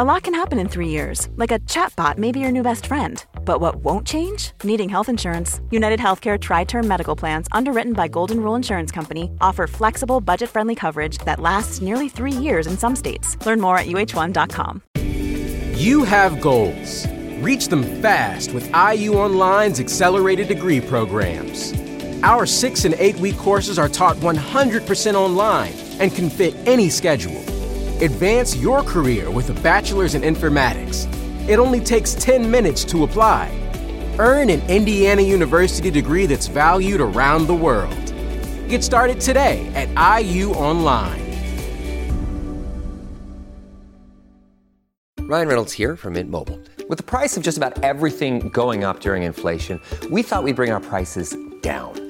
A lot can happen in three years, like a chatbot may be your new best friend. But what won't change? Needing health insurance. United Healthcare Tri Term Medical Plans, underwritten by Golden Rule Insurance Company, offer flexible, budget friendly coverage that lasts nearly three years in some states. Learn more at uh1.com. You have goals. Reach them fast with IU Online's accelerated degree programs. Our six and eight week courses are taught 100% online and can fit any schedule. Advance your career with a bachelor's in informatics. It only takes 10 minutes to apply. Earn an Indiana University degree that's valued around the world. Get started today at IU Online. Ryan Reynolds here from Mint Mobile. With the price of just about everything going up during inflation, we thought we'd bring our prices down.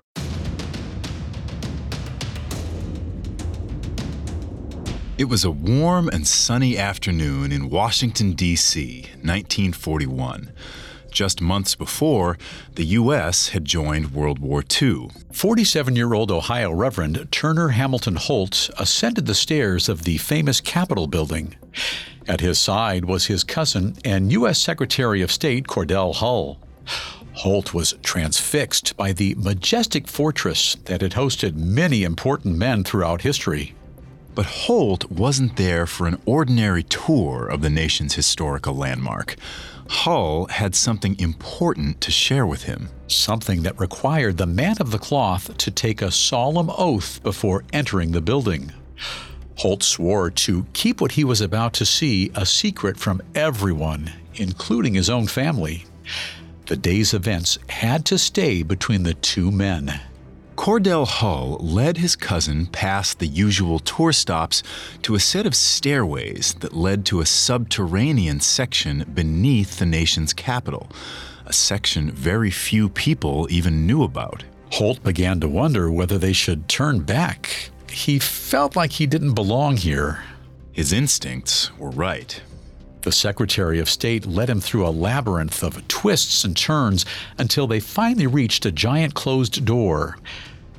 It was a warm and sunny afternoon in Washington, D.C., 1941. Just months before, the U.S. had joined World War II. 47 year old Ohio Reverend Turner Hamilton Holt ascended the stairs of the famous Capitol building. At his side was his cousin and U.S. Secretary of State Cordell Hull. Holt was transfixed by the majestic fortress that had hosted many important men throughout history. But Holt wasn't there for an ordinary tour of the nation's historical landmark. Hull had something important to share with him. Something that required the man of the cloth to take a solemn oath before entering the building. Holt swore to keep what he was about to see a secret from everyone, including his own family. The day's events had to stay between the two men. Cordell Hull led his cousin past the usual tour stops to a set of stairways that led to a subterranean section beneath the nation's capital, a section very few people even knew about. Holt began to wonder whether they should turn back. He felt like he didn't belong here. His instincts were right. The Secretary of State led him through a labyrinth of twists and turns until they finally reached a giant closed door.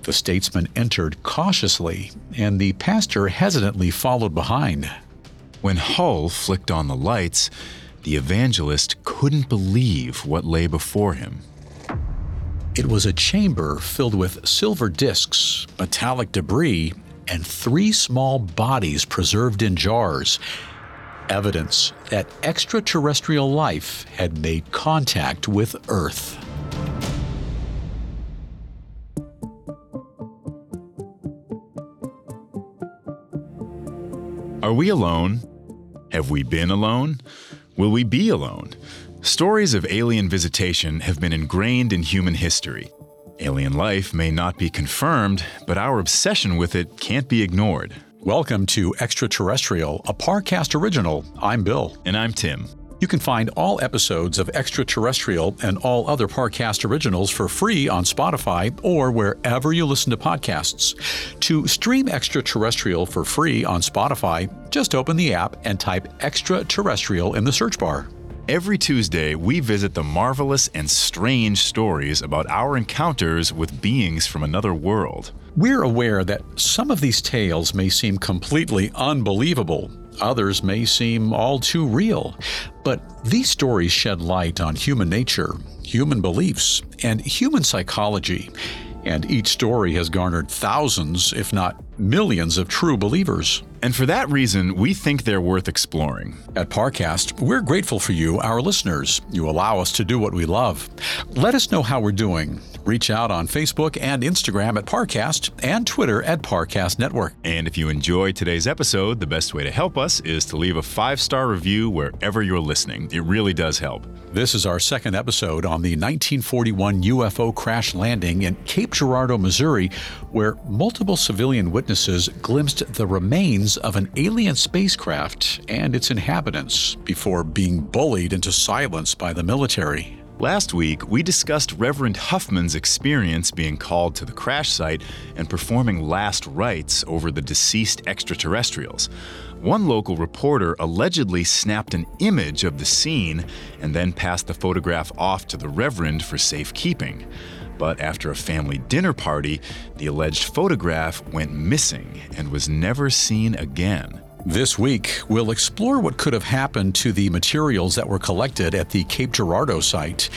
The statesman entered cautiously, and the pastor hesitantly followed behind. When Hull flicked on the lights, the evangelist couldn't believe what lay before him. It was a chamber filled with silver discs, metallic debris, and three small bodies preserved in jars. Evidence that extraterrestrial life had made contact with Earth. Are we alone? Have we been alone? Will we be alone? Stories of alien visitation have been ingrained in human history. Alien life may not be confirmed, but our obsession with it can't be ignored. Welcome to Extraterrestrial, a Parcast original. I'm Bill. And I'm Tim. You can find all episodes of Extraterrestrial and all other Parcast originals for free on Spotify or wherever you listen to podcasts. To stream Extraterrestrial for free on Spotify, just open the app and type Extraterrestrial in the search bar. Every Tuesday, we visit the marvelous and strange stories about our encounters with beings from another world. We're aware that some of these tales may seem completely unbelievable. Others may seem all too real. But these stories shed light on human nature, human beliefs, and human psychology. And each story has garnered thousands, if not millions, of true believers. And for that reason, we think they're worth exploring. At Parcast, we're grateful for you, our listeners. You allow us to do what we love. Let us know how we're doing. Reach out on Facebook and Instagram at Parcast and Twitter at Parcast Network. And if you enjoyed today's episode, the best way to help us is to leave a five star review wherever you're listening. It really does help. This is our second episode on the 1941 UFO crash landing in Cape Girardeau, Missouri, where multiple civilian witnesses glimpsed the remains of an alien spacecraft and its inhabitants before being bullied into silence by the military. Last week, we discussed Reverend Huffman's experience being called to the crash site and performing last rites over the deceased extraterrestrials. One local reporter allegedly snapped an image of the scene and then passed the photograph off to the Reverend for safekeeping. But after a family dinner party, the alleged photograph went missing and was never seen again. This week, we'll explore what could have happened to the materials that were collected at the Cape Girardeau site.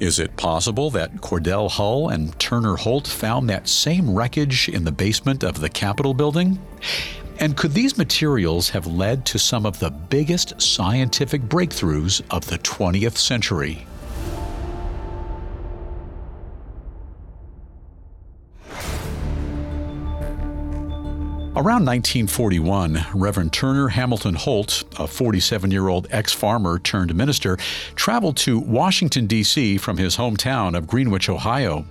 Is it possible that Cordell Hull and Turner Holt found that same wreckage in the basement of the Capitol building? And could these materials have led to some of the biggest scientific breakthroughs of the 20th century? Around 1941, Reverend Turner Hamilton Holt, a 47 year old ex farmer turned minister, traveled to Washington, D.C. from his hometown of Greenwich, Ohio.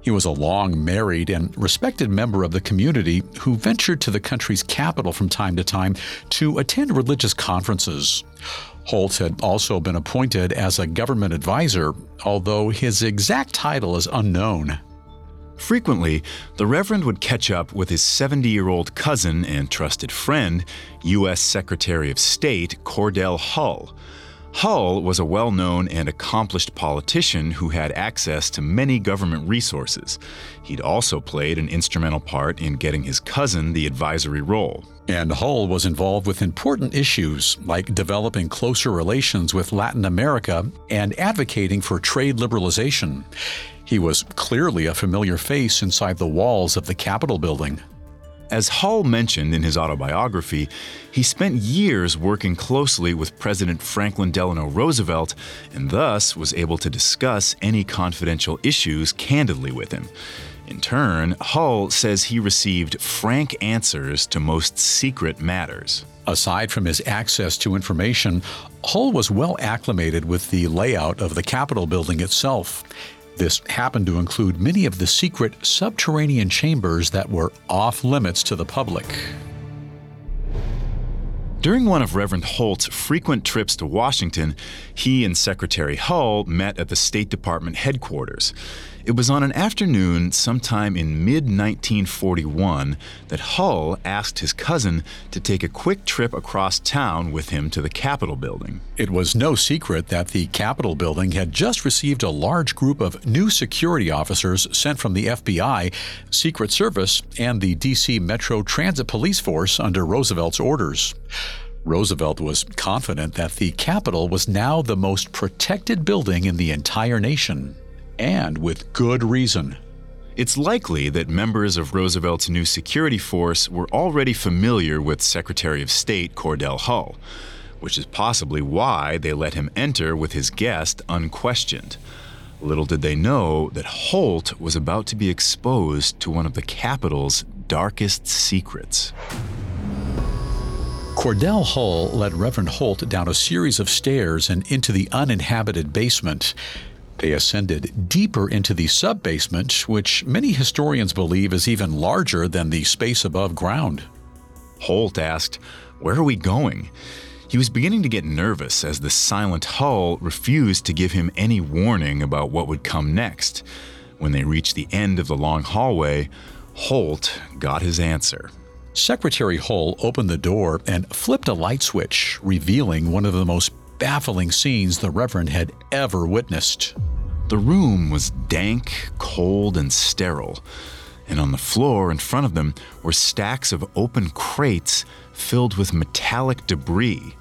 He was a long married and respected member of the community who ventured to the country's capital from time to time to attend religious conferences. Holt had also been appointed as a government advisor, although his exact title is unknown. Frequently, the Reverend would catch up with his 70 year old cousin and trusted friend, U.S. Secretary of State Cordell Hull. Hull was a well known and accomplished politician who had access to many government resources. He'd also played an instrumental part in getting his cousin the advisory role. And Hull was involved with important issues like developing closer relations with Latin America and advocating for trade liberalization. He was clearly a familiar face inside the walls of the Capitol building. As Hull mentioned in his autobiography, he spent years working closely with President Franklin Delano Roosevelt and thus was able to discuss any confidential issues candidly with him. In turn, Hull says he received frank answers to most secret matters. Aside from his access to information, Hull was well acclimated with the layout of the Capitol building itself. This happened to include many of the secret subterranean chambers that were off limits to the public. During one of Reverend Holt's frequent trips to Washington, he and Secretary Hull met at the State Department headquarters. It was on an afternoon sometime in mid 1941 that Hull asked his cousin to take a quick trip across town with him to the Capitol building. It was no secret that the Capitol building had just received a large group of new security officers sent from the FBI, Secret Service, and the D.C. Metro Transit Police Force under Roosevelt's orders. Roosevelt was confident that the Capitol was now the most protected building in the entire nation and with good reason. It's likely that members of Roosevelt's new security force were already familiar with Secretary of State Cordell Hull, which is possibly why they let him enter with his guest unquestioned. Little did they know that Holt was about to be exposed to one of the Capitol's darkest secrets. Cordell Hull led Reverend Holt down a series of stairs and into the uninhabited basement. They ascended deeper into the subbasement, which many historians believe is even larger than the space above ground. Holt asked, Where are we going? He was beginning to get nervous as the silent Hull refused to give him any warning about what would come next. When they reached the end of the long hallway, Holt got his answer. Secretary Hull opened the door and flipped a light switch, revealing one of the most baffling scenes the Reverend had ever witnessed. The room was dank, cold, and sterile, and on the floor in front of them were stacks of open crates filled with metallic debris,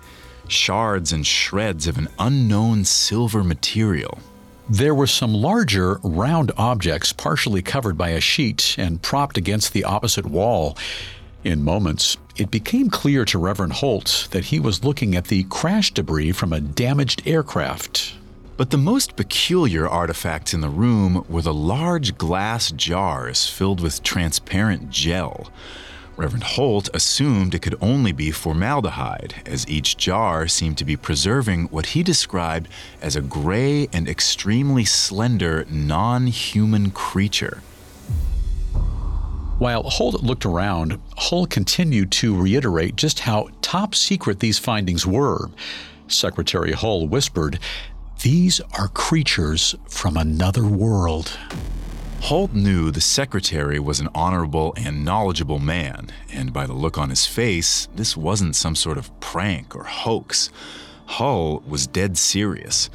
shards and shreds of an unknown silver material. There were some larger, round objects partially covered by a sheet and propped against the opposite wall. In moments, it became clear to Reverend Holt that he was looking at the crash debris from a damaged aircraft. But the most peculiar artifacts in the room were the large glass jars filled with transparent gel. Reverend Holt assumed it could only be formaldehyde, as each jar seemed to be preserving what he described as a gray and extremely slender non human creature. While Holt looked around, Hull continued to reiterate just how top secret these findings were. Secretary Hull whispered, These are creatures from another world. Holt knew the secretary was an honorable and knowledgeable man, and by the look on his face, this wasn't some sort of prank or hoax. Hull was dead serious.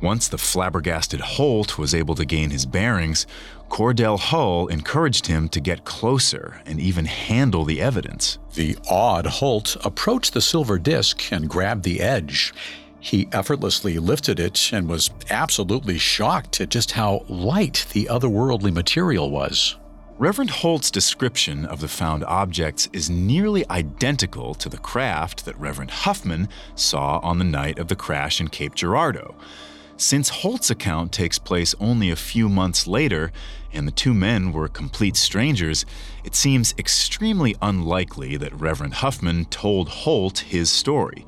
Once the flabbergasted Holt was able to gain his bearings, Cordell Hull encouraged him to get closer and even handle the evidence. The awed Holt approached the silver disc and grabbed the edge. He effortlessly lifted it and was absolutely shocked at just how light the otherworldly material was. Reverend Holt's description of the found objects is nearly identical to the craft that Reverend Huffman saw on the night of the crash in Cape Girardeau. Since Holt's account takes place only a few months later, and the two men were complete strangers, it seems extremely unlikely that Reverend Huffman told Holt his story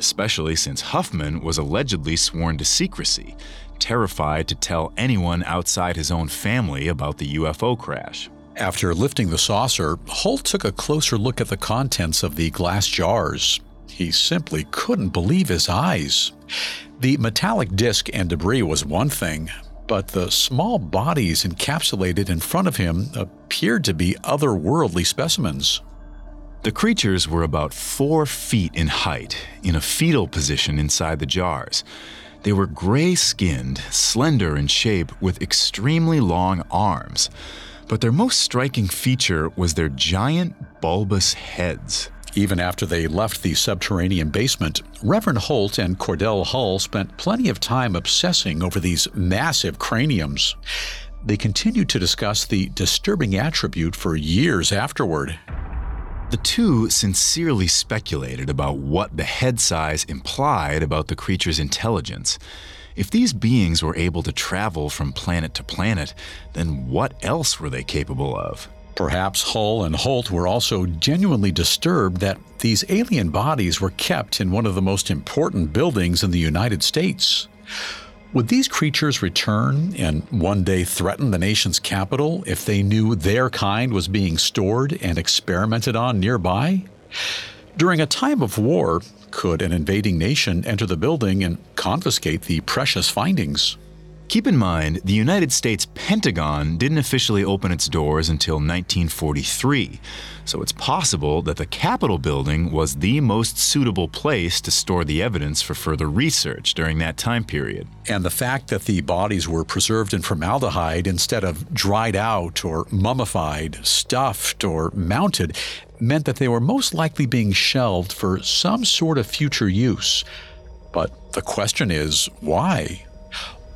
especially since Huffman was allegedly sworn to secrecy, terrified to tell anyone outside his own family about the UFO crash. After lifting the saucer, Holt took a closer look at the contents of the glass jars. He simply couldn't believe his eyes. The metallic disc and debris was one thing, but the small bodies encapsulated in front of him appeared to be otherworldly specimens. The creatures were about four feet in height, in a fetal position inside the jars. They were gray skinned, slender in shape, with extremely long arms. But their most striking feature was their giant, bulbous heads. Even after they left the subterranean basement, Reverend Holt and Cordell Hull spent plenty of time obsessing over these massive craniums. They continued to discuss the disturbing attribute for years afterward. The two sincerely speculated about what the head size implied about the creature's intelligence. If these beings were able to travel from planet to planet, then what else were they capable of? Perhaps Hull and Holt were also genuinely disturbed that these alien bodies were kept in one of the most important buildings in the United States. Would these creatures return and one day threaten the nation's capital if they knew their kind was being stored and experimented on nearby? During a time of war, could an invading nation enter the building and confiscate the precious findings? Keep in mind, the United States Pentagon didn't officially open its doors until 1943, so it's possible that the Capitol building was the most suitable place to store the evidence for further research during that time period. And the fact that the bodies were preserved in formaldehyde instead of dried out or mummified, stuffed, or mounted meant that they were most likely being shelved for some sort of future use. But the question is why?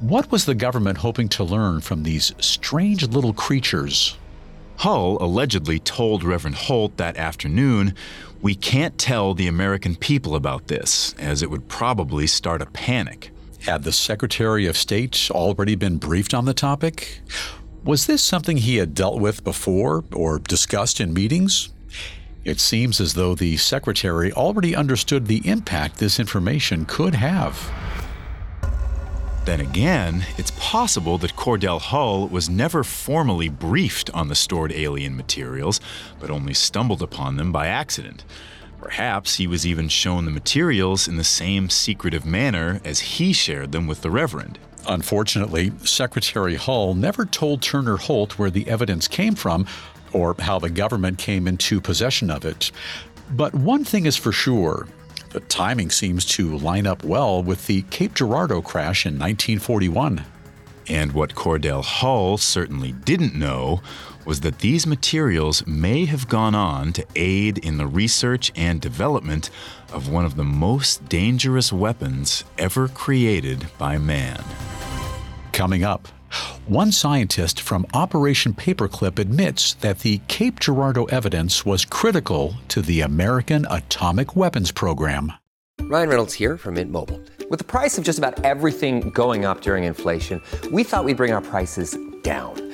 What was the government hoping to learn from these strange little creatures? Hull allegedly told Reverend Holt that afternoon, We can't tell the American people about this, as it would probably start a panic. Had the Secretary of State already been briefed on the topic? Was this something he had dealt with before or discussed in meetings? It seems as though the Secretary already understood the impact this information could have. Then again, it's possible that Cordell Hull was never formally briefed on the stored alien materials, but only stumbled upon them by accident. Perhaps he was even shown the materials in the same secretive manner as he shared them with the Reverend. Unfortunately, Secretary Hull never told Turner Holt where the evidence came from or how the government came into possession of it. But one thing is for sure the timing seems to line up well with the Cape Girardeau crash in 1941. And what Cordell Hull certainly didn't know was that these materials may have gone on to aid in the research and development of one of the most dangerous weapons ever created by man. Coming up, one scientist from Operation Paperclip admits that the Cape Girardeau evidence was critical to the American atomic weapons program. Ryan Reynolds here from Mint Mobile. With the price of just about everything going up during inflation, we thought we'd bring our prices down.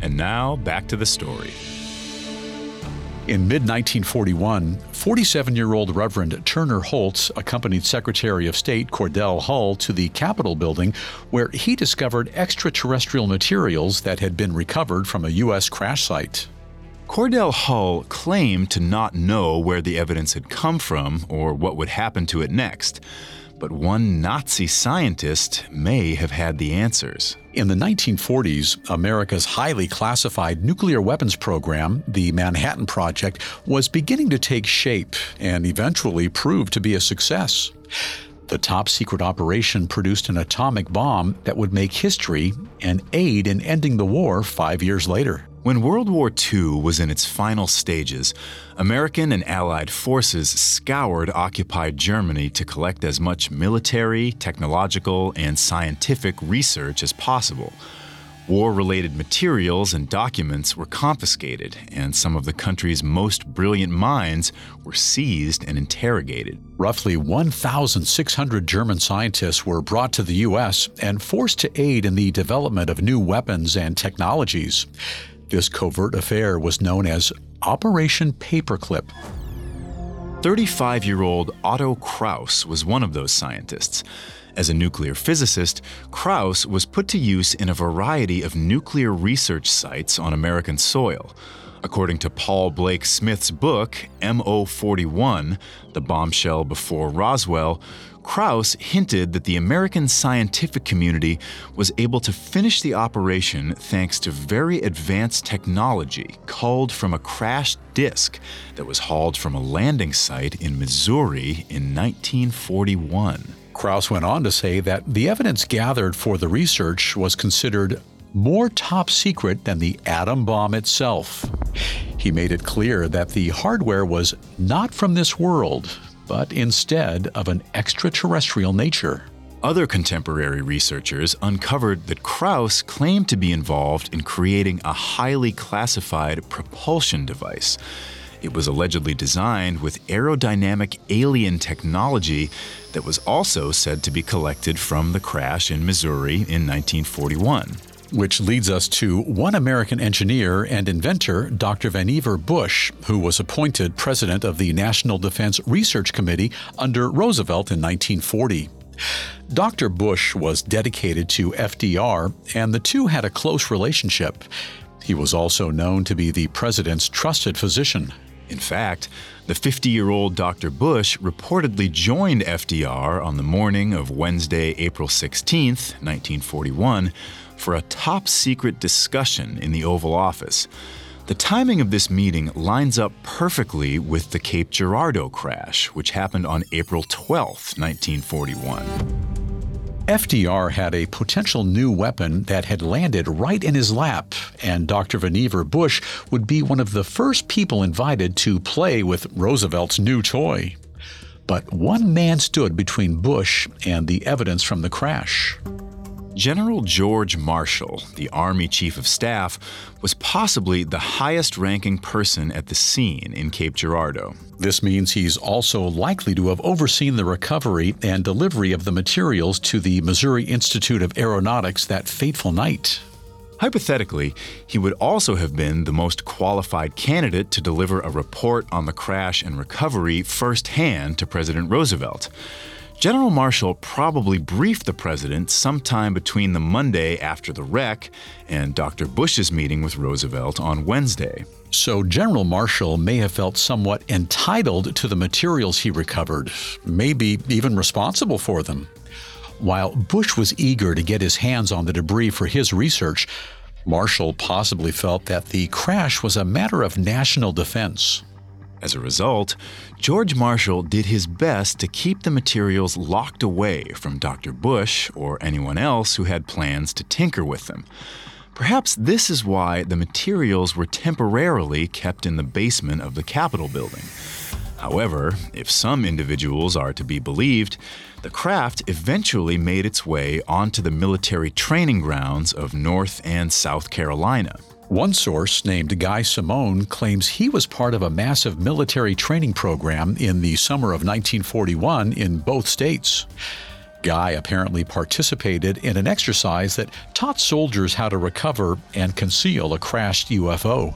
And now, back to the story. In mid 1941, 47 year old Reverend Turner Holt accompanied Secretary of State Cordell Hull to the Capitol building, where he discovered extraterrestrial materials that had been recovered from a U.S. crash site. Cordell Hull claimed to not know where the evidence had come from or what would happen to it next. But one Nazi scientist may have had the answers. In the 1940s, America's highly classified nuclear weapons program, the Manhattan Project, was beginning to take shape and eventually proved to be a success. The top secret operation produced an atomic bomb that would make history and aid in ending the war five years later. When World War II was in its final stages, American and Allied forces scoured occupied Germany to collect as much military, technological, and scientific research as possible. War related materials and documents were confiscated, and some of the country's most brilliant minds were seized and interrogated. Roughly 1,600 German scientists were brought to the U.S. and forced to aid in the development of new weapons and technologies. This covert affair was known as Operation Paperclip. 35 year old Otto Kraus was one of those scientists. As a nuclear physicist, Kraus was put to use in a variety of nuclear research sites on American soil. According to Paul Blake Smith's book, MO 41, The Bombshell Before Roswell, Kraus hinted that the American scientific community was able to finish the operation thanks to very advanced technology culled from a crashed disk that was hauled from a landing site in Missouri in 1941. Kraus went on to say that the evidence gathered for the research was considered more top secret than the atom bomb itself. He made it clear that the hardware was not from this world, but instead of an extraterrestrial nature. Other contemporary researchers uncovered that Kraus claimed to be involved in creating a highly classified propulsion device. It was allegedly designed with aerodynamic alien technology that was also said to be collected from the crash in Missouri in 1941. Which leads us to one American engineer and inventor, Dr. Vannevar Bush, who was appointed president of the National Defense Research Committee under Roosevelt in 1940. Dr. Bush was dedicated to FDR, and the two had a close relationship. He was also known to be the president's trusted physician. In fact, the 50 year old Dr. Bush reportedly joined FDR on the morning of Wednesday, April 16, 1941, for a top secret discussion in the Oval Office. The timing of this meeting lines up perfectly with the Cape Girardeau crash, which happened on April 12, 1941. FDR had a potential new weapon that had landed right in his lap, and Dr. Vannevar Bush would be one of the first people invited to play with Roosevelt's new toy. But one man stood between Bush and the evidence from the crash. General George Marshall, the Army Chief of Staff, was possibly the highest ranking person at the scene in Cape Girardeau. This means he's also likely to have overseen the recovery and delivery of the materials to the Missouri Institute of Aeronautics that fateful night. Hypothetically, he would also have been the most qualified candidate to deliver a report on the crash and recovery firsthand to President Roosevelt. General Marshall probably briefed the president sometime between the Monday after the wreck and Dr. Bush's meeting with Roosevelt on Wednesday. So General Marshall may have felt somewhat entitled to the materials he recovered, maybe even responsible for them. While Bush was eager to get his hands on the debris for his research, Marshall possibly felt that the crash was a matter of national defense. As a result, George Marshall did his best to keep the materials locked away from Dr. Bush or anyone else who had plans to tinker with them. Perhaps this is why the materials were temporarily kept in the basement of the Capitol building. However, if some individuals are to be believed, the craft eventually made its way onto the military training grounds of North and South Carolina. One source, named Guy Simone, claims he was part of a massive military training program in the summer of 1941 in both states. Guy apparently participated in an exercise that taught soldiers how to recover and conceal a crashed UFO.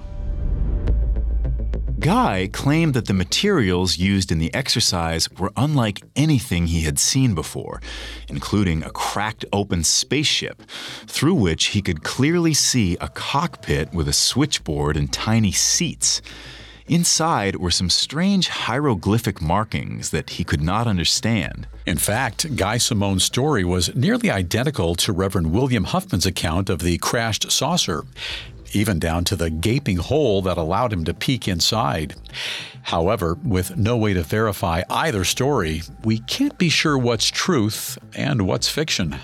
Guy claimed that the materials used in the exercise were unlike anything he had seen before, including a cracked open spaceship, through which he could clearly see a cockpit with a switchboard and tiny seats. Inside were some strange hieroglyphic markings that he could not understand. In fact, Guy Simone's story was nearly identical to Reverend William Huffman's account of the crashed saucer even down to the gaping hole that allowed him to peek inside. However, with no way to verify either story, we can't be sure what's truth and what's fiction.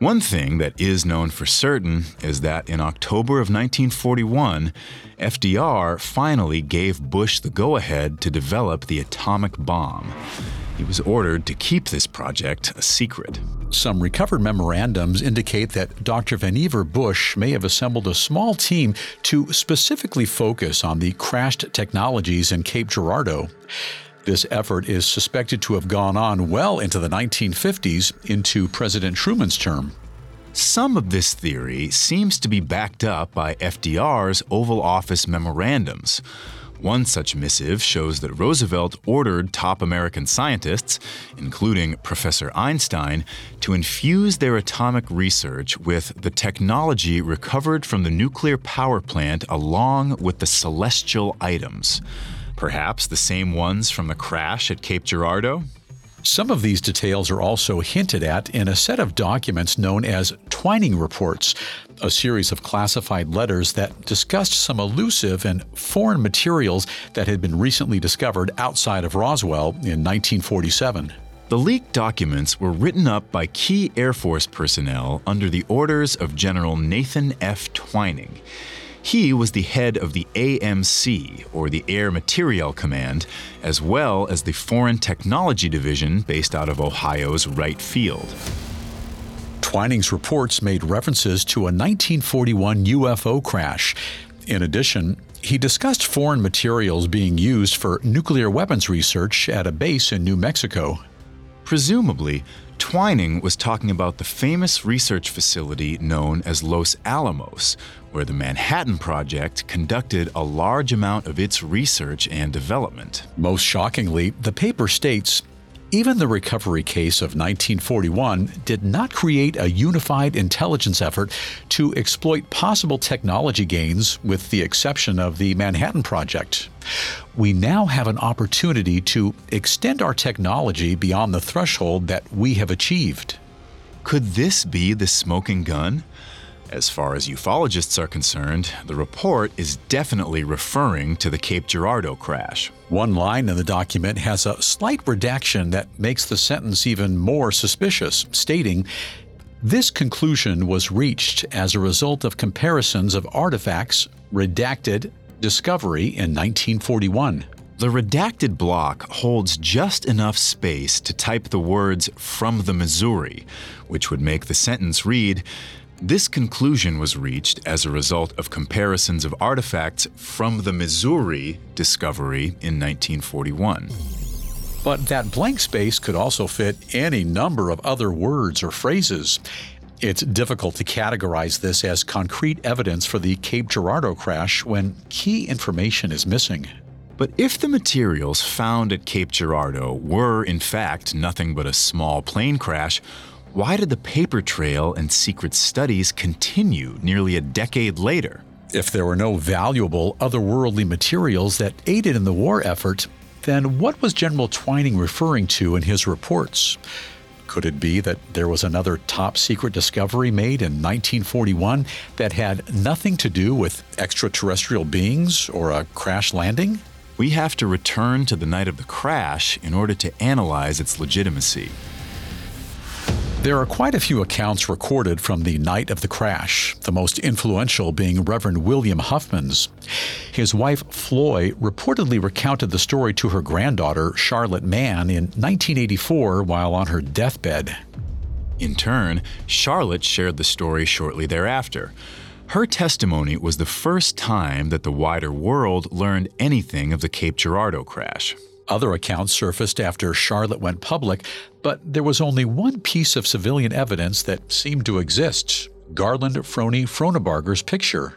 One thing that is known for certain is that in October of 1941, FDR finally gave Bush the go ahead to develop the atomic bomb. He was ordered to keep this project a secret. Some recovered memorandums indicate that Dr. Vannevar Bush may have assembled a small team to specifically focus on the crashed technologies in Cape Girardeau. This effort is suspected to have gone on well into the 1950s, into President Truman's term. Some of this theory seems to be backed up by FDR's Oval Office memorandums. One such missive shows that Roosevelt ordered top American scientists, including Professor Einstein, to infuse their atomic research with the technology recovered from the nuclear power plant along with the celestial items. Perhaps the same ones from the crash at Cape Girardeau? Some of these details are also hinted at in a set of documents known as Twining Reports, a series of classified letters that discussed some elusive and foreign materials that had been recently discovered outside of Roswell in 1947. The leaked documents were written up by key Air Force personnel under the orders of General Nathan F. Twining. He was the head of the AMC, or the Air Materiel Command, as well as the Foreign Technology Division based out of Ohio's Wright Field. Twining's reports made references to a 1941 UFO crash. In addition, he discussed foreign materials being used for nuclear weapons research at a base in New Mexico. Presumably, Twining was talking about the famous research facility known as Los Alamos, where the Manhattan Project conducted a large amount of its research and development. Most shockingly, the paper states even the recovery case of 1941 did not create a unified intelligence effort to exploit possible technology gains, with the exception of the Manhattan Project. We now have an opportunity to extend our technology beyond the threshold that we have achieved. Could this be the smoking gun? As far as ufologists are concerned, the report is definitely referring to the Cape Girardeau crash. One line in the document has a slight redaction that makes the sentence even more suspicious, stating, this conclusion was reached as a result of comparisons of artifacts redacted discovery in 1941. The redacted block holds just enough space to type the words from the Missouri, which would make the sentence read this conclusion was reached as a result of comparisons of artifacts from the Missouri discovery in 1941. But that blank space could also fit any number of other words or phrases. It's difficult to categorize this as concrete evidence for the Cape Girardeau crash when key information is missing. But if the materials found at Cape Girardeau were, in fact, nothing but a small plane crash, why did the paper trail and secret studies continue nearly a decade later? If there were no valuable otherworldly materials that aided in the war effort, then what was General Twining referring to in his reports? Could it be that there was another top secret discovery made in 1941 that had nothing to do with extraterrestrial beings or a crash landing? We have to return to the night of the crash in order to analyze its legitimacy. There are quite a few accounts recorded from the night of the crash, the most influential being Reverend William Huffman's. His wife, Floy, reportedly recounted the story to her granddaughter, Charlotte Mann, in 1984 while on her deathbed. In turn, Charlotte shared the story shortly thereafter. Her testimony was the first time that the wider world learned anything of the Cape Girardeau crash. Other accounts surfaced after Charlotte went public, but there was only one piece of civilian evidence that seemed to exist Garland Frony Fronabarger's picture.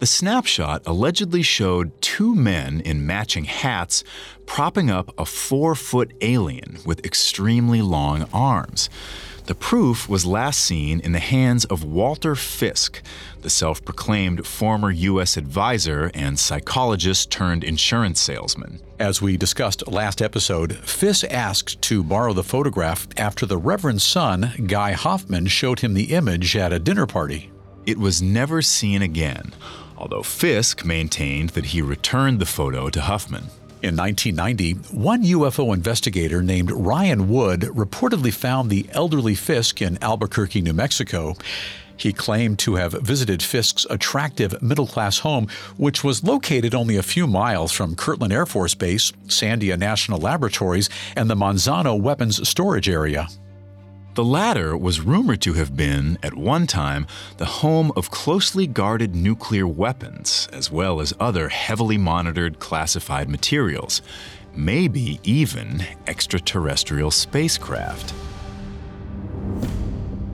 The snapshot allegedly showed two men in matching hats propping up a four foot alien with extremely long arms. The proof was last seen in the hands of Walter Fisk, the self proclaimed former U.S. advisor and psychologist turned insurance salesman. As we discussed last episode, Fisk asked to borrow the photograph after the Reverend's son, Guy Huffman, showed him the image at a dinner party. It was never seen again, although Fisk maintained that he returned the photo to Huffman. In 1990, one UFO investigator named Ryan Wood reportedly found the elderly Fisk in Albuquerque, New Mexico. He claimed to have visited Fisk's attractive middle class home, which was located only a few miles from Kirtland Air Force Base, Sandia National Laboratories, and the Manzano Weapons Storage Area. The latter was rumored to have been, at one time, the home of closely guarded nuclear weapons, as well as other heavily monitored classified materials, maybe even extraterrestrial spacecraft.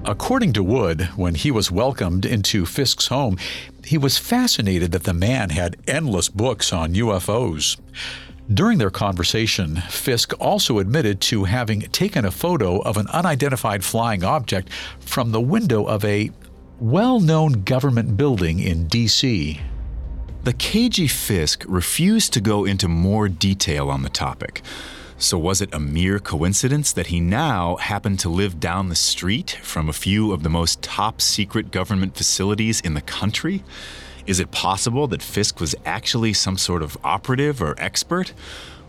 According to Wood, when he was welcomed into Fisk's home, he was fascinated that the man had endless books on UFOs. During their conversation, Fisk also admitted to having taken a photo of an unidentified flying object from the window of a well known government building in D.C. The KG Fisk refused to go into more detail on the topic. So, was it a mere coincidence that he now happened to live down the street from a few of the most top secret government facilities in the country? Is it possible that Fisk was actually some sort of operative or expert?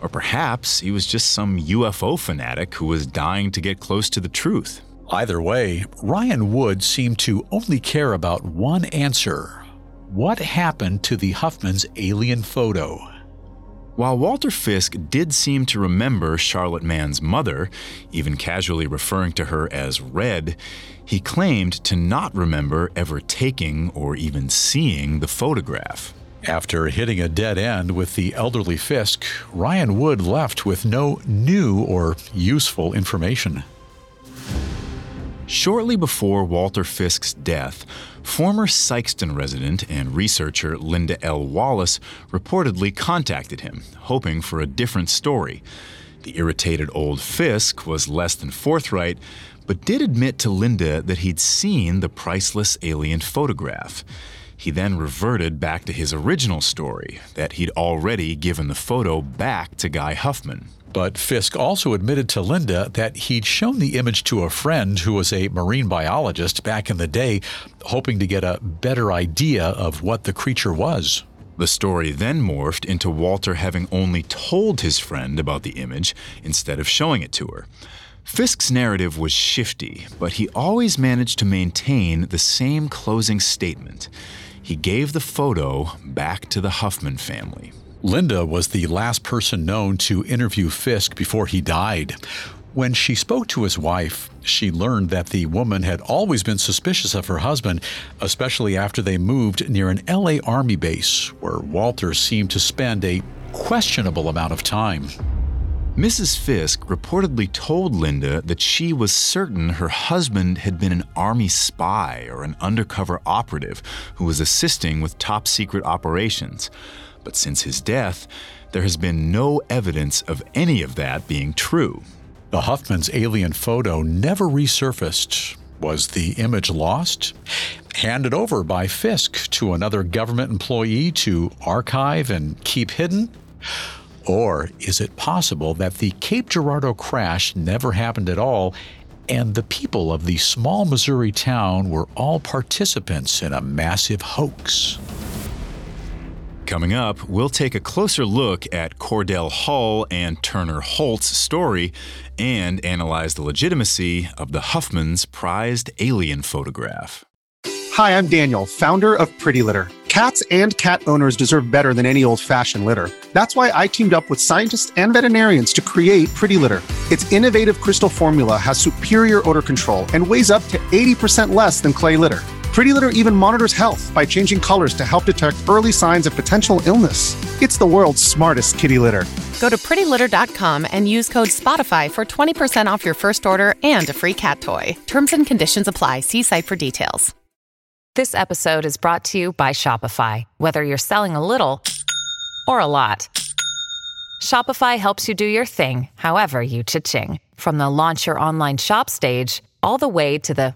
Or perhaps he was just some UFO fanatic who was dying to get close to the truth? Either way, Ryan Wood seemed to only care about one answer what happened to the Huffman's alien photo? While Walter Fisk did seem to remember Charlotte Mann's mother, even casually referring to her as Red, he claimed to not remember ever taking or even seeing the photograph. After hitting a dead end with the elderly Fisk, Ryan Wood left with no new or useful information. Shortly before Walter Fisk's death, former Sikeston resident and researcher Linda L. Wallace reportedly contacted him, hoping for a different story. The irritated old Fisk was less than forthright, but did admit to Linda that he'd seen the priceless alien photograph. He then reverted back to his original story that he'd already given the photo back to Guy Huffman. But Fisk also admitted to Linda that he'd shown the image to a friend who was a marine biologist back in the day, hoping to get a better idea of what the creature was. The story then morphed into Walter having only told his friend about the image instead of showing it to her. Fisk's narrative was shifty, but he always managed to maintain the same closing statement. He gave the photo back to the Huffman family. Linda was the last person known to interview Fisk before he died. When she spoke to his wife, she learned that the woman had always been suspicious of her husband, especially after they moved near an LA Army base where Walter seemed to spend a questionable amount of time. Mrs. Fisk reportedly told Linda that she was certain her husband had been an Army spy or an undercover operative who was assisting with top secret operations. But since his death, there has been no evidence of any of that being true. The Huffman's alien photo never resurfaced. Was the image lost? Handed over by Fisk to another government employee to archive and keep hidden? Or is it possible that the Cape Girardeau crash never happened at all and the people of the small Missouri town were all participants in a massive hoax? Coming up, we'll take a closer look at Cordell Hull and Turner Holt's story and analyze the legitimacy of the Huffman's prized alien photograph. Hi, I'm Daniel, founder of Pretty Litter. Cats and cat owners deserve better than any old fashioned litter. That's why I teamed up with scientists and veterinarians to create Pretty Litter. Its innovative crystal formula has superior odor control and weighs up to 80% less than clay litter. Pretty Litter even monitors health by changing colors to help detect early signs of potential illness. It's the world's smartest kitty litter. Go to prettylitter.com and use code SPOTIFY for 20% off your first order and a free cat toy. Terms and conditions apply. See site for details. This episode is brought to you by Shopify. Whether you're selling a little or a lot, Shopify helps you do your thing, however you cha-ching. From the launch your online shop stage all the way to the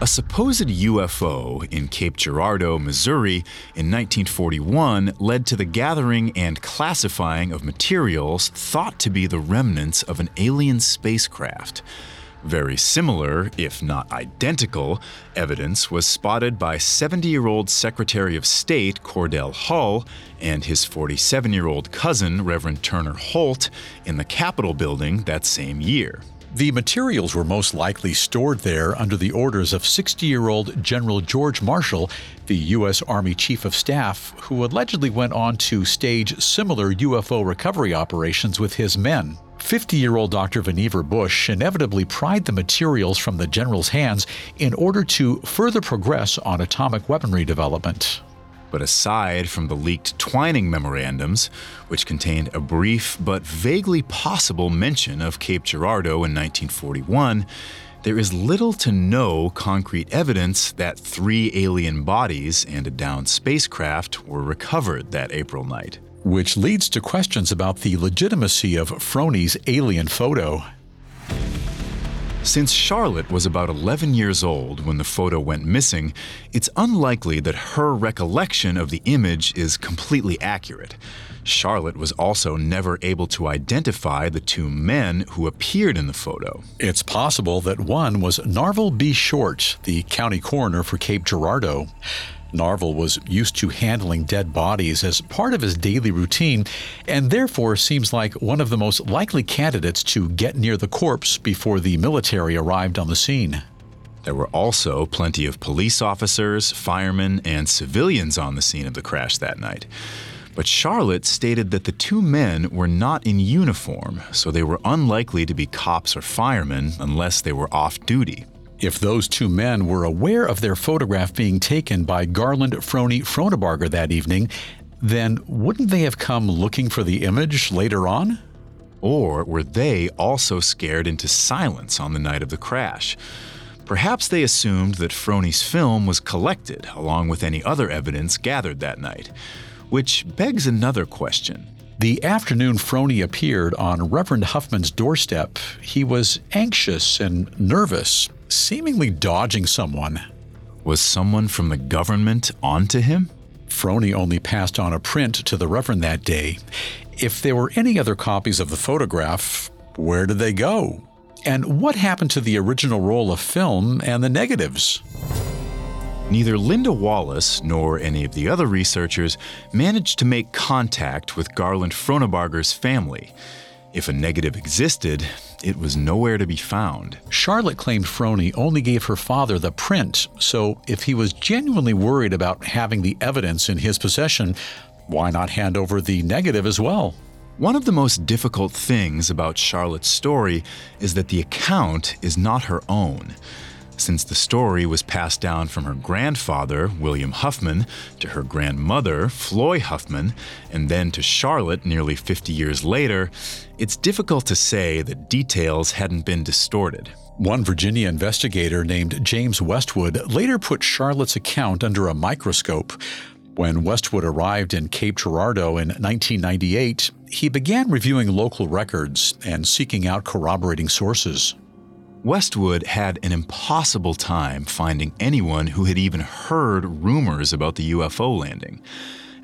A supposed UFO in Cape Girardeau, Missouri in 1941 led to the gathering and classifying of materials thought to be the remnants of an alien spacecraft. Very similar, if not identical, evidence was spotted by 70 year old Secretary of State Cordell Hull and his 47 year old cousin, Reverend Turner Holt, in the Capitol building that same year. The materials were most likely stored there under the orders of 60 year old General George Marshall, the U.S. Army Chief of Staff, who allegedly went on to stage similar UFO recovery operations with his men. 50 year old Dr. Vannevar Bush inevitably pried the materials from the general's hands in order to further progress on atomic weaponry development. But aside from the leaked Twining memorandums, which contained a brief but vaguely possible mention of Cape Girardeau in 1941, there is little to no concrete evidence that three alien bodies and a downed spacecraft were recovered that April night. Which leads to questions about the legitimacy of Frone's alien photo. Since Charlotte was about 11 years old when the photo went missing, it's unlikely that her recollection of the image is completely accurate. Charlotte was also never able to identify the two men who appeared in the photo. It's possible that one was Narvel B. Short, the county coroner for Cape Girardeau. Narvel was used to handling dead bodies as part of his daily routine, and therefore seems like one of the most likely candidates to get near the corpse before the military arrived on the scene. There were also plenty of police officers, firemen, and civilians on the scene of the crash that night. But Charlotte stated that the two men were not in uniform, so they were unlikely to be cops or firemen unless they were off duty. If those two men were aware of their photograph being taken by Garland Frone Fronebarger that evening, then wouldn't they have come looking for the image later on? Or were they also scared into silence on the night of the crash? Perhaps they assumed that Frone's film was collected along with any other evidence gathered that night. Which begs another question. The afternoon Frone appeared on Reverend Huffman's doorstep, he was anxious and nervous, seemingly dodging someone. Was someone from the government onto him? Frone only passed on a print to the Reverend that day. If there were any other copies of the photograph, where did they go? And what happened to the original roll of film and the negatives? Neither Linda Wallace nor any of the other researchers managed to make contact with Garland Fronebarger's family. If a negative existed, it was nowhere to be found. Charlotte claimed Frone only gave her father the print, so if he was genuinely worried about having the evidence in his possession, why not hand over the negative as well? One of the most difficult things about Charlotte's story is that the account is not her own. Since the story was passed down from her grandfather, William Huffman, to her grandmother, Floy Huffman, and then to Charlotte nearly 50 years later, it's difficult to say that details hadn't been distorted. One Virginia investigator named James Westwood later put Charlotte's account under a microscope. When Westwood arrived in Cape Girardeau in 1998, he began reviewing local records and seeking out corroborating sources. Westwood had an impossible time finding anyone who had even heard rumors about the UFO landing.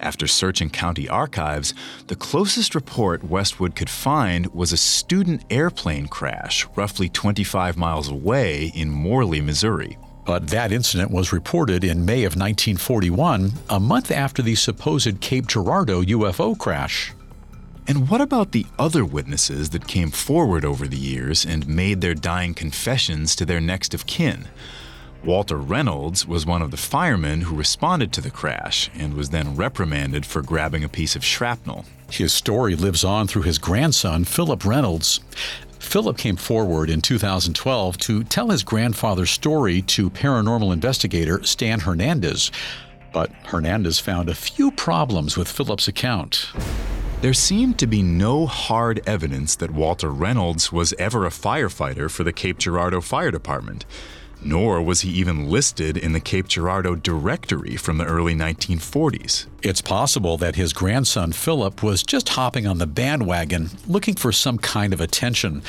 After searching county archives, the closest report Westwood could find was a student airplane crash roughly 25 miles away in Morley, Missouri. But that incident was reported in May of 1941, a month after the supposed Cape Girardeau UFO crash. And what about the other witnesses that came forward over the years and made their dying confessions to their next of kin? Walter Reynolds was one of the firemen who responded to the crash and was then reprimanded for grabbing a piece of shrapnel. His story lives on through his grandson, Philip Reynolds. Philip came forward in 2012 to tell his grandfather's story to paranormal investigator Stan Hernandez. But Hernandez found a few problems with Philip's account. There seemed to be no hard evidence that Walter Reynolds was ever a firefighter for the Cape Girardeau Fire Department, nor was he even listed in the Cape Girardeau directory from the early 1940s. It's possible that his grandson Philip was just hopping on the bandwagon, looking for some kind of attention,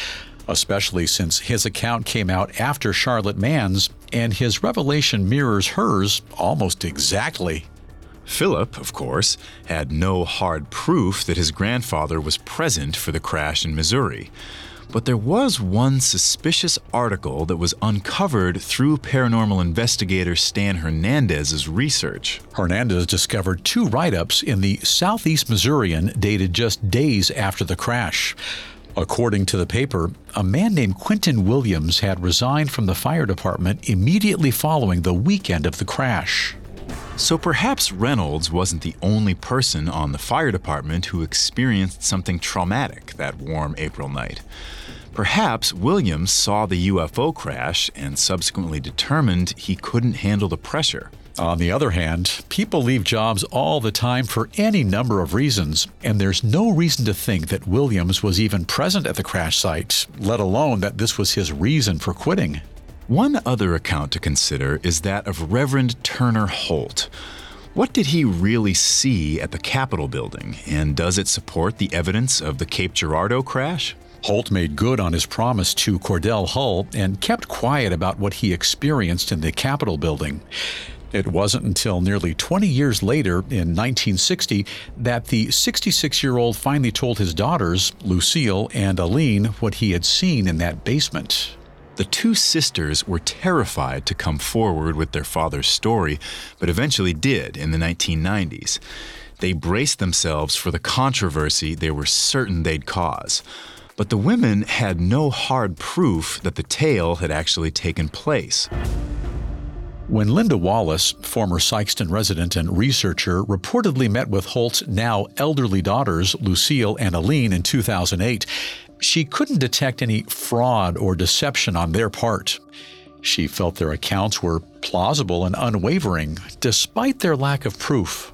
especially since his account came out after Charlotte Mann's, and his revelation mirrors hers almost exactly. Philip, of course, had no hard proof that his grandfather was present for the crash in Missouri. But there was one suspicious article that was uncovered through paranormal investigator Stan Hernandez's research. Hernandez discovered two write ups in the Southeast Missourian dated just days after the crash. According to the paper, a man named Quentin Williams had resigned from the fire department immediately following the weekend of the crash. So perhaps Reynolds wasn't the only person on the fire department who experienced something traumatic that warm April night. Perhaps Williams saw the UFO crash and subsequently determined he couldn't handle the pressure. On the other hand, people leave jobs all the time for any number of reasons, and there's no reason to think that Williams was even present at the crash site, let alone that this was his reason for quitting. One other account to consider is that of Reverend Turner Holt. What did he really see at the Capitol building, and does it support the evidence of the Cape Girardeau crash? Holt made good on his promise to Cordell Hull and kept quiet about what he experienced in the Capitol building. It wasn't until nearly 20 years later, in 1960, that the 66 year old finally told his daughters, Lucille and Aline, what he had seen in that basement. The two sisters were terrified to come forward with their father's story, but eventually did in the 1990s. They braced themselves for the controversy they were certain they'd cause. But the women had no hard proof that the tale had actually taken place. When Linda Wallace, former Sikeston resident and researcher, reportedly met with Holt's now elderly daughters, Lucille and Aline, in 2008, she couldn't detect any fraud or deception on their part. She felt their accounts were plausible and unwavering, despite their lack of proof.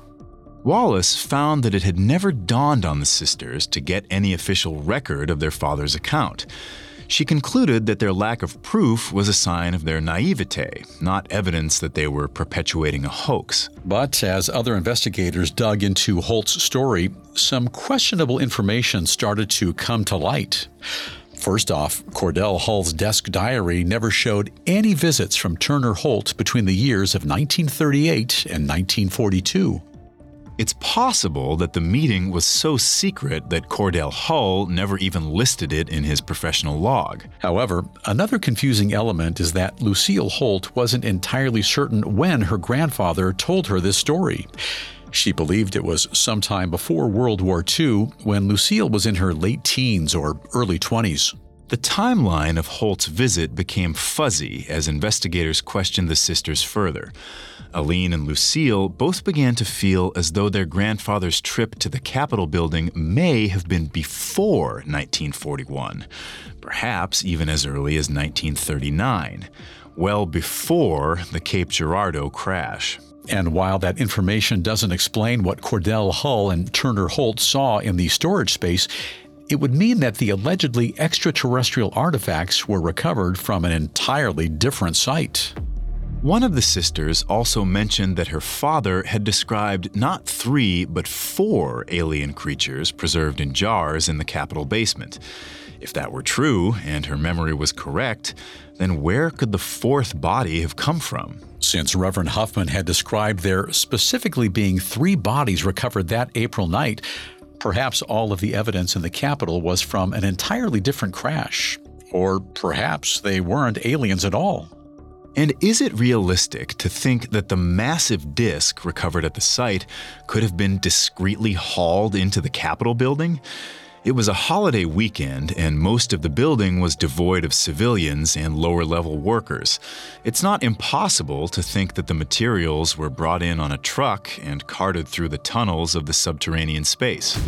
Wallace found that it had never dawned on the sisters to get any official record of their father's account. She concluded that their lack of proof was a sign of their naivete, not evidence that they were perpetuating a hoax. But as other investigators dug into Holt's story, some questionable information started to come to light. First off, Cordell Hull's desk diary never showed any visits from Turner Holt between the years of 1938 and 1942. It's possible that the meeting was so secret that Cordell Hull never even listed it in his professional log. However, another confusing element is that Lucille Holt wasn't entirely certain when her grandfather told her this story. She believed it was sometime before World War II when Lucille was in her late teens or early 20s. The timeline of Holt's visit became fuzzy as investigators questioned the sisters further. Aline and Lucille both began to feel as though their grandfather's trip to the Capitol building may have been before 1941, perhaps even as early as 1939, well before the Cape Girardeau crash. And while that information doesn't explain what Cordell Hull and Turner Holt saw in the storage space, it would mean that the allegedly extraterrestrial artifacts were recovered from an entirely different site. One of the sisters also mentioned that her father had described not three, but four alien creatures preserved in jars in the Capitol basement. If that were true, and her memory was correct, then where could the fourth body have come from? Since Reverend Huffman had described there specifically being three bodies recovered that April night, perhaps all of the evidence in the Capitol was from an entirely different crash. Or perhaps they weren't aliens at all. And is it realistic to think that the massive disc recovered at the site could have been discreetly hauled into the Capitol building? It was a holiday weekend, and most of the building was devoid of civilians and lower level workers. It's not impossible to think that the materials were brought in on a truck and carted through the tunnels of the subterranean space.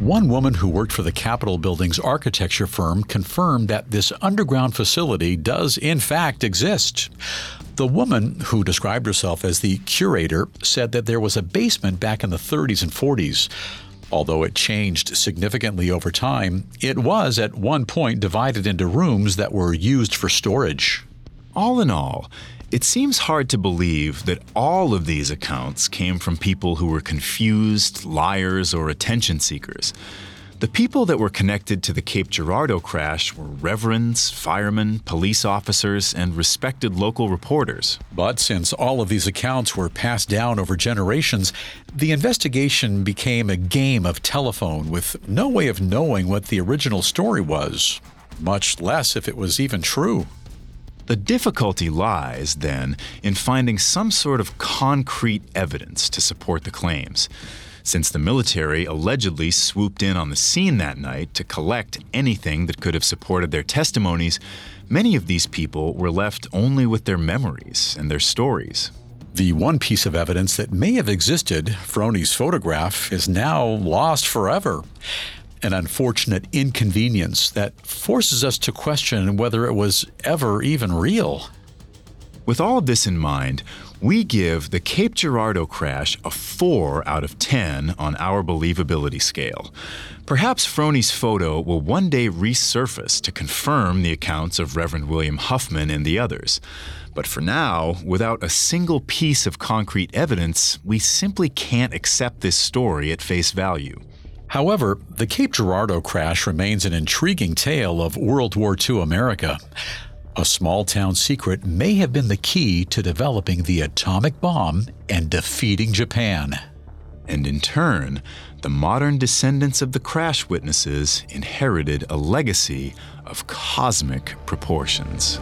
One woman who worked for the Capitol building's architecture firm confirmed that this underground facility does, in fact, exist. The woman, who described herself as the curator, said that there was a basement back in the 30s and 40s. Although it changed significantly over time, it was at one point divided into rooms that were used for storage. All in all, it seems hard to believe that all of these accounts came from people who were confused, liars, or attention seekers. The people that were connected to the Cape Girardeau crash were reverends, firemen, police officers, and respected local reporters. But since all of these accounts were passed down over generations, the investigation became a game of telephone with no way of knowing what the original story was, much less if it was even true. The difficulty lies, then, in finding some sort of concrete evidence to support the claims since the military allegedly swooped in on the scene that night to collect anything that could have supported their testimonies, many of these people were left only with their memories and their stories. The one piece of evidence that may have existed, Froni's photograph, is now lost forever. An unfortunate inconvenience that forces us to question whether it was ever even real. With all of this in mind, we give the Cape Girardeau crash a 4 out of 10 on our believability scale. Perhaps Froni's photo will one day resurface to confirm the accounts of Reverend William Huffman and the others. But for now, without a single piece of concrete evidence, we simply can't accept this story at face value. However, the Cape Girardeau crash remains an intriguing tale of World War II America. A small town secret may have been the key to developing the atomic bomb and defeating Japan. And in turn, the modern descendants of the crash witnesses inherited a legacy of cosmic proportions.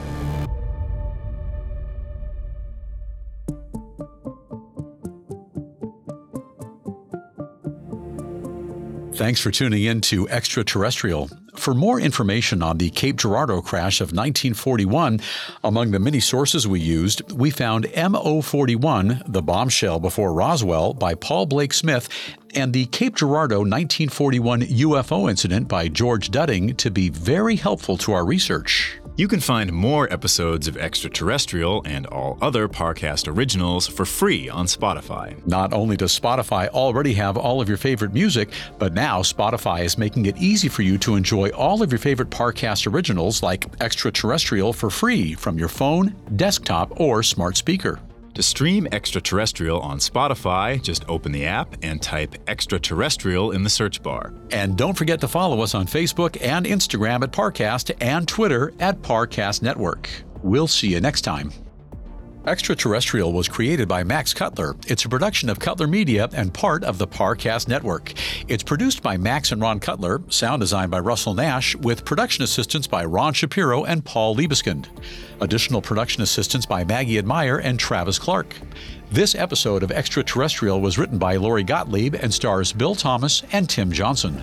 Thanks for tuning in to Extraterrestrial. For more information on the Cape Girardeau crash of 1941, among the many sources we used, we found MO41, The Bombshell Before Roswell by Paul Blake Smith, and the Cape Girardeau 1941 UFO incident by George Dudding to be very helpful to our research. You can find more episodes of Extraterrestrial and all other Parcast originals for free on Spotify. Not only does Spotify already have all of your favorite music, but now Spotify is making it easy for you to enjoy all of your favorite Parcast originals like Extraterrestrial for free from your phone, desktop, or smart speaker. To stream Extraterrestrial on Spotify, just open the app and type Extraterrestrial in the search bar. And don't forget to follow us on Facebook and Instagram at Parcast and Twitter at Parcast Network. We'll see you next time. Extraterrestrial was created by Max Cutler. It's a production of Cutler Media and part of the Parcast Network. It's produced by Max and Ron Cutler, sound designed by Russell Nash, with production assistance by Ron Shapiro and Paul Liebeskind. Additional production assistance by Maggie Admire and Travis Clark. This episode of Extraterrestrial was written by Lori Gottlieb and stars Bill Thomas and Tim Johnson.